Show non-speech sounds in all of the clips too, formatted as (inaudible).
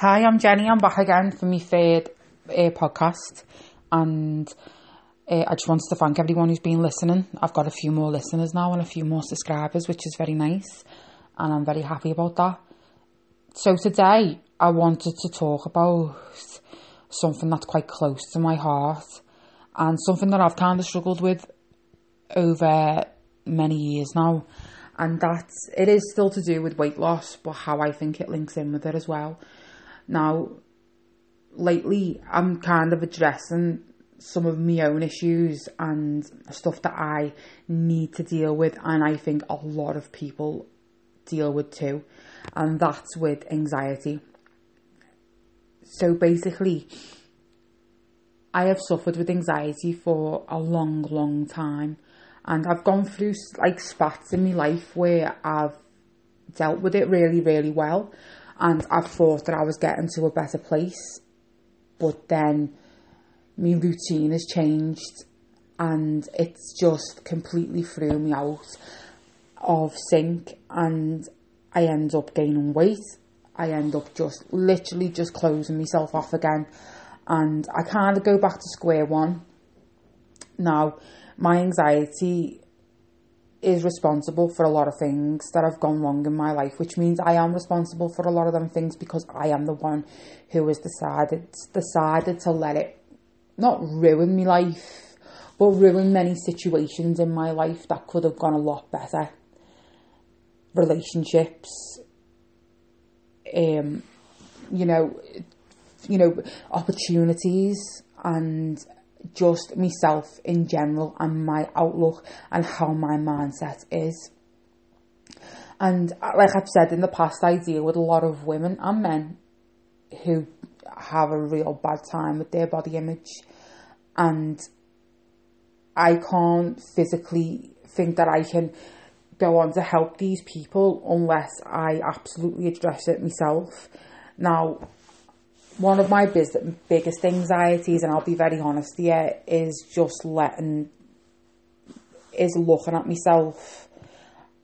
Hi, I'm Jenny. I'm back again for my third uh, podcast, and uh, I just wanted to thank everyone who's been listening. I've got a few more listeners now and a few more subscribers, which is very nice, and I'm very happy about that. So today, I wanted to talk about something that's quite close to my heart, and something that I've kind of struggled with over many years now, and that's it is still to do with weight loss, but how I think it links in with it as well. Now, lately, I'm kind of addressing some of my own issues and stuff that I need to deal with, and I think a lot of people deal with too, and that's with anxiety. So basically, I have suffered with anxiety for a long, long time, and I've gone through like spats in my life where I've dealt with it really, really well, and I thought that I was getting to a better place, but then my routine has changed and it's just completely threw me out of sync and I end up gaining weight. I end up just literally just closing myself off again and I kind of go back to square one. Now, my anxiety is responsible for a lot of things that have gone wrong in my life, which means I am responsible for a lot of them things because I am the one who has decided decided to let it not ruin my life, but ruin many situations in my life that could have gone a lot better. Relationships, um, you know, you know, opportunities and just myself in general and my outlook and how my mindset is. And uh, like I've said in the past, I deal with a lot of women and men who have a real bad time with their body image. And I can't physically think that I can go on to help these people unless I absolutely address it myself. Now, one of my biz- biggest anxieties, and I'll be very honest here, is just letting, is looking at myself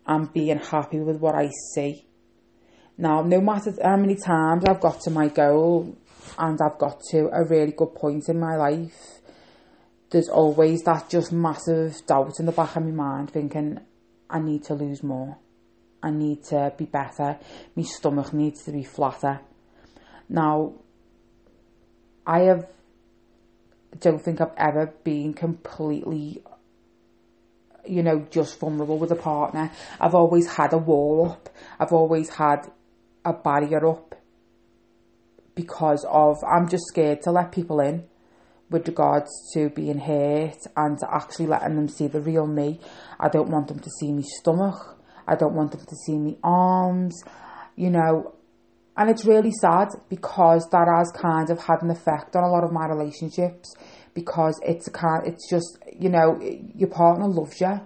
and being happy with what I see. Now, no matter how many times I've got to my goal and I've got to a really good point in my life, there's always that just massive doubt in the back of my mind thinking, I need to lose more. I need to be better. My stomach needs to be flatter. Now, I have don't think I've ever been completely you know just vulnerable with a partner. I've always had a wall up. I've always had a barrier up because of I'm just scared to let people in with regards to being hurt and to actually letting them see the real me. I don't want them to see me stomach. I don't want them to see me arms. You know, and it's really sad because that has kind of had an effect on a lot of my relationships because it's a kind it's just, you know, your partner loves you.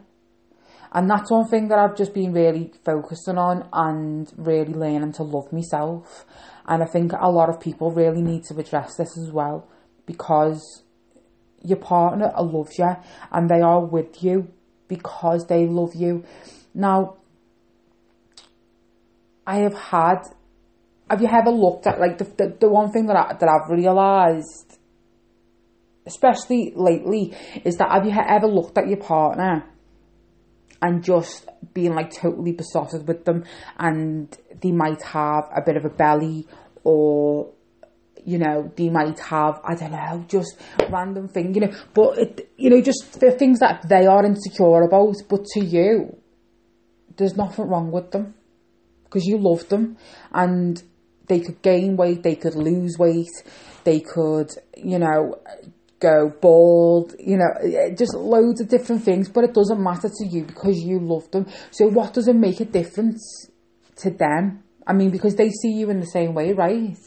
And that's one thing that I've just been really focusing on and really learning to love myself. And I think a lot of people really need to address this as well because your partner loves you and they are with you because they love you. Now, I have had have you ever looked at like the the, the one thing that I, that I've realised, especially lately, is that have you ever looked at your partner and just being like totally besotted with them, and they might have a bit of a belly or you know, they might have, I don't know, just random thing, you know, but it, you know, just the things that they are insecure about, but to you, there's nothing wrong with them because you love them and they could gain weight, they could lose weight, they could, you know, go bald, you know, eh, just loads of different things, but it doesn't matter to you because you love them. So what does it make a difference to them? I mean, because they see you in the same way, right?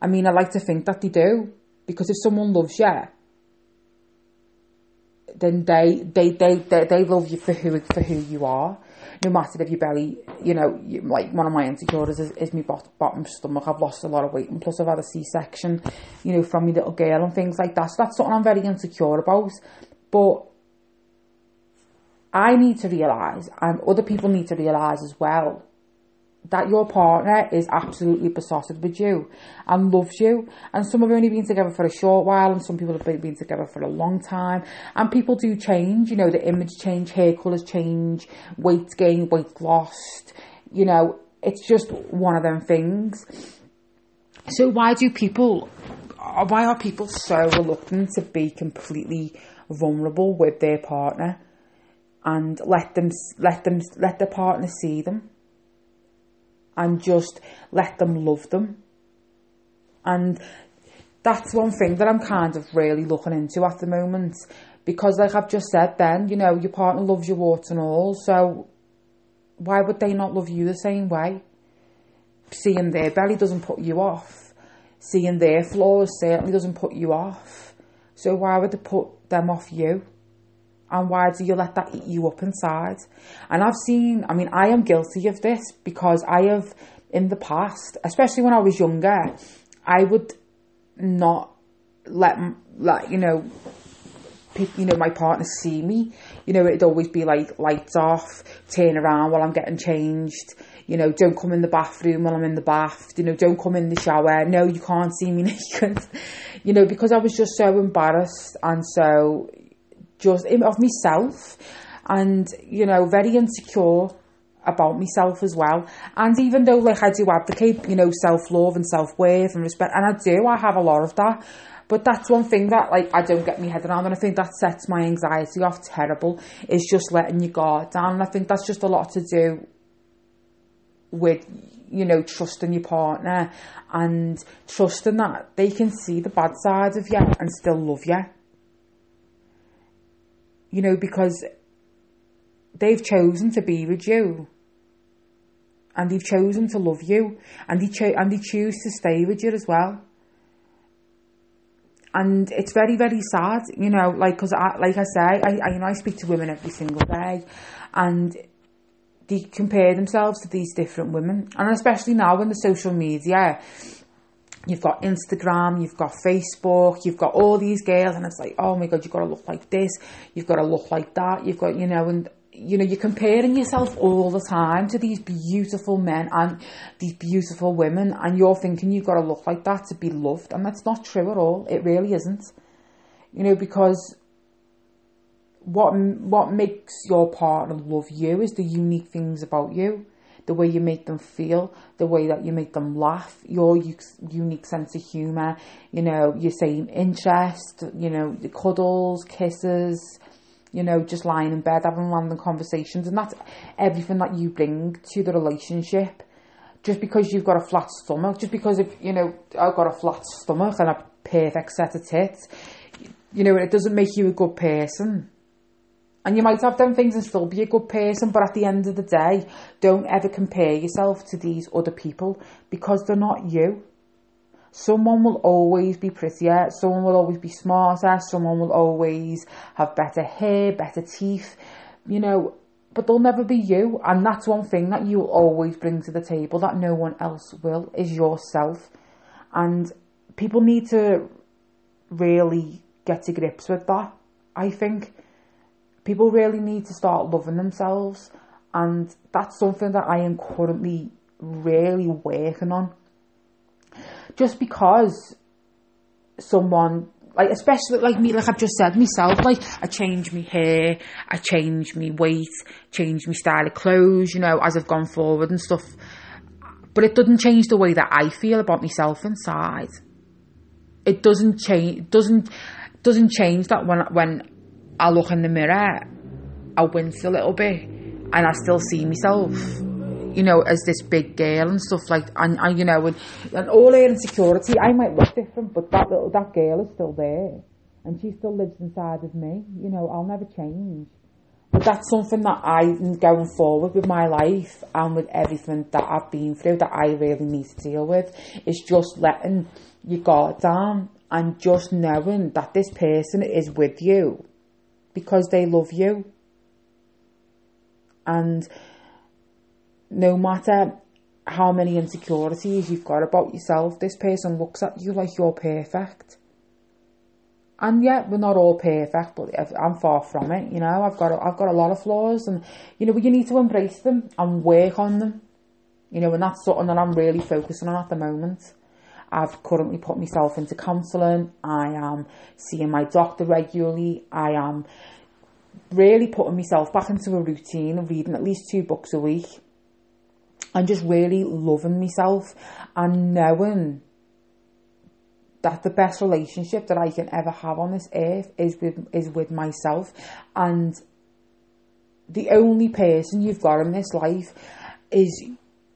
I mean, I like to think that they do. Because if someone loves you, then they, they, they, they, they love you for who, for who you are no matter if your belly, you know, you, like one of my insecurities is, is my bot, bottom stomach. I've lost a lot of weight and plus I've had a C-section, you know, from my little girl and things like that. So that's something I'm very insecure about. But I need to realise and other people need to realise as well that your partner is absolutely besotted with you and loves you. And some have only been together for a short while, and some people have been together for a long time. And people do change, you know, the image change, hair colours change, weight gain, weight lost. You know, it's just one of them things. So why do people? Why are people so reluctant to be completely vulnerable with their partner and let them let them let their partner see them? And just let them love them. And that's one thing that I'm kind of really looking into at the moment because, like I've just said, then you know your partner loves your warts and all, so why would they not love you the same way? Seeing their belly doesn't put you off. Seeing their flaws certainly doesn't put you off. So why would they put them off you? And why do you let that eat you up inside? And I've seen, I mean, I am guilty of this because I have, in the past, especially when I was younger, I would not let, let you know, you know, my partner see me. You know, it'd always be like lights off, turn around while I'm getting changed. You know, don't come in the bathroom while I'm in the bath. You know, don't come in the shower. No, you can't see me (laughs) naked. you know, because I was just so embarrassed and so, just of myself and you know very insecure about myself as well. And even though like I do advocate you know self-love and self-worth and respect and I do I have a lot of that but that's one thing that like I don't get my head around and I think that sets my anxiety off terrible is just letting your guard down and I think that's just a lot to do with you know trusting your partner and trusting that they can see the bad side of you and still love you you know, because they've chosen to be with you. And they've chosen to love you. And they, cho- and they choose to stay with you as well. And it's very, very sad, you know, like, because, I, like I say, I, I, you know, I speak to women every single day. And they compare themselves to these different women. And especially now in the social media, you've got Instagram, you've got Facebook, you've got all these girls, and it's like, oh my god, you've got to look like this, you've got to look like that, you've got, you know, and you know, you're comparing yourself all the time to these beautiful men and these beautiful women, and you're thinking you've got to look like that to be loved, and that's not true at all. It really isn't. You know, because what what makes your partner love you is the unique things about you the way you make them feel, the way that you make them laugh, your unique sense of humour, you know, your same interest, you know, the cuddles, kisses, you know, just lying in bed having random conversations, and that's everything that you bring to the relationship. Just because you've got a flat stomach, just because if you know I've got a flat stomach and a perfect set of tits, you know, it doesn't make you a good person. And you might have them things and still be a good person, but at the end of the day, don't ever compare yourself to these other people because they're not you. Someone will always be prettier, someone will always be smarter, someone will always have better hair, better teeth, you know, but they'll never be you. And that's one thing that you will always bring to the table that no one else will is yourself. And people need to really get to grips with that, I think people really need to start loving themselves and that's something that I am currently really working on. Just because someone like especially like me like I've just said myself like I change my hair I change my weight change my style of clothes you know as I've gone forward and stuff. But it doesn't change the way that I feel about myself inside. It doesn't change doesn't doesn't change that when when I look in the mirror, I wince a little bit, and I still see myself, you know, as this big girl and stuff like, and, and you know, and, and all her insecurity, I might look different, but that little that girl is still there, and she still lives inside of me. You know, I'll never change. But that's something that I'm going forward with my life and with everything that I've been through that I really need to deal with is just letting your guard down and just knowing that this person is with you because they love you. And no matter how many insecurities you've got about yourself, this person looks at you like you're perfect. And yet we're not all perfect, but I'm far from it. You know, I've got a, I've got a lot of flaws, and you know, you need to embrace them and work on them. You know, and that's something that I'm really focusing on at the moment. I've currently put myself into counselling. I am seeing my doctor regularly. I am really putting myself back into a routine of reading at least two books a week and just really loving myself and knowing that the best relationship that I can ever have on this earth is with is with myself and the only person you've got in this life is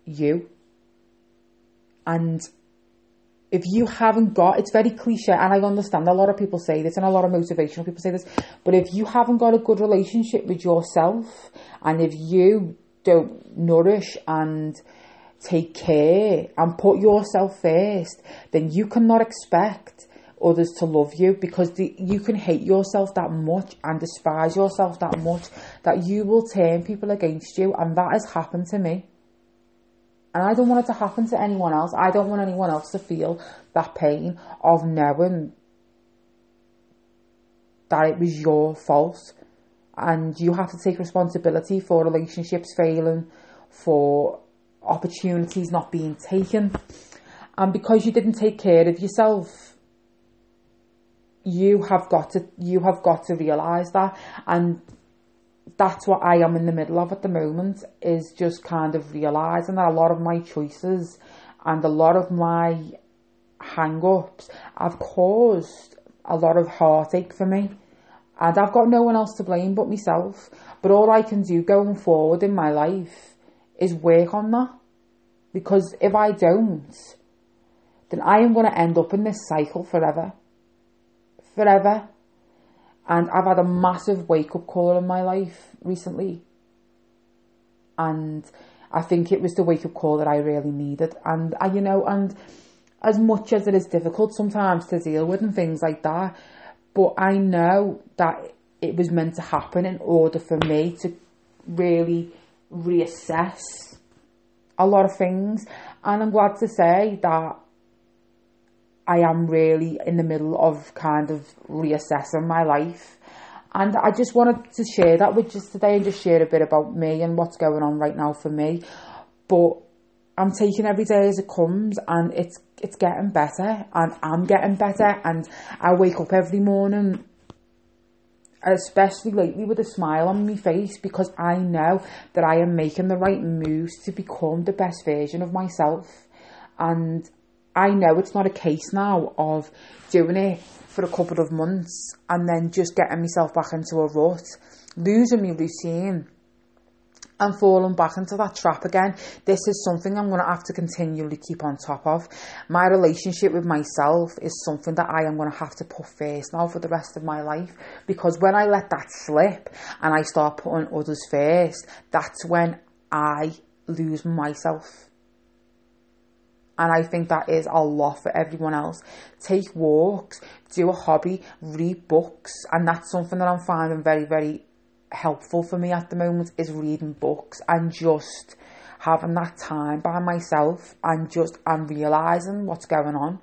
you and if you haven't got it's very cliche and I understand a lot of people say this and a lot of motivational people say this but if you haven't got a good relationship with yourself and if you don't nourish and take care and put yourself first, then you cannot expect others to love you because the, you can hate yourself that much and despise yourself that much that you will turn people against you and that has happened to me and I don't want it to happen to anyone else. I don't want anyone else to feel that pain of knowing that it was your fault. And you have to take responsibility for relationships failing for opportunities not being taken. And because you didn't take care of yourself, you have got to you have got to realise that. And that's what I am in the middle of at the moment is just kind of realising that a lot of my choices and a lot of my hang ups have caused a lot of heartache for me. And I've got no one else to blame but myself. But all I can do going forward in my life is work on that. Because if I don't, then I am going to end up in this cycle forever. Forever. And I've had a massive wake up call in my life recently. And I think it was the wake up call that I really needed. And, I, you know, and as much as it is difficult sometimes to deal with and things like that, but I know that it was meant to happen in order for me to really reassess a lot of things. And I'm glad to say that I am really in the middle of kind of reassessing my life. And I just wanted to share that with just today and just share a bit about me and what's going on right now for me. But I'm taking every day as it comes and it's it's getting better and I'm getting better and I wake up every morning especially lately with a smile on my face because I know that I am making the right moves to become the best version of myself. And I know it's not a case now of doing it for a couple of months and then just getting myself back into a rut, losing my routine and falling back into that trap again. This is something I'm going to have to continually keep on top of. My relationship with myself is something that I am going to have to put first now for the rest of my life because when I let that slip and I start putting others first, that's when I lose myself. And I think that is a lot for everyone else. Take walks, do a hobby, read books, and that's something that I'm finding very, very helpful for me at the moment is reading books and just having that time by myself and just and realizing what's going on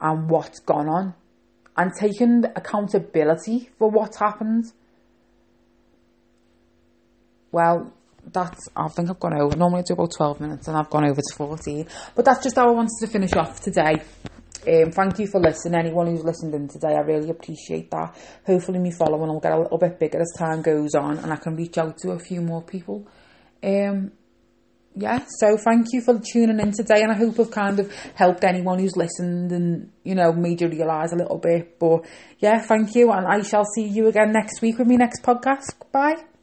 and what's gone on and taking accountability for what's happened. Well, that's I think I've gone over. Normally I do about twelve minutes and I've gone over to fourteen. But that's just how I wanted to finish off today. Um, thank you for listening. Anyone who's listened in today, I really appreciate that. Hopefully, me following will get a little bit bigger as time goes on, and I can reach out to a few more people. Um, yeah, so thank you for tuning in today, and I hope I've kind of helped anyone who's listened and you know made you realise a little bit. But yeah, thank you, and I shall see you again next week with my next podcast. Bye.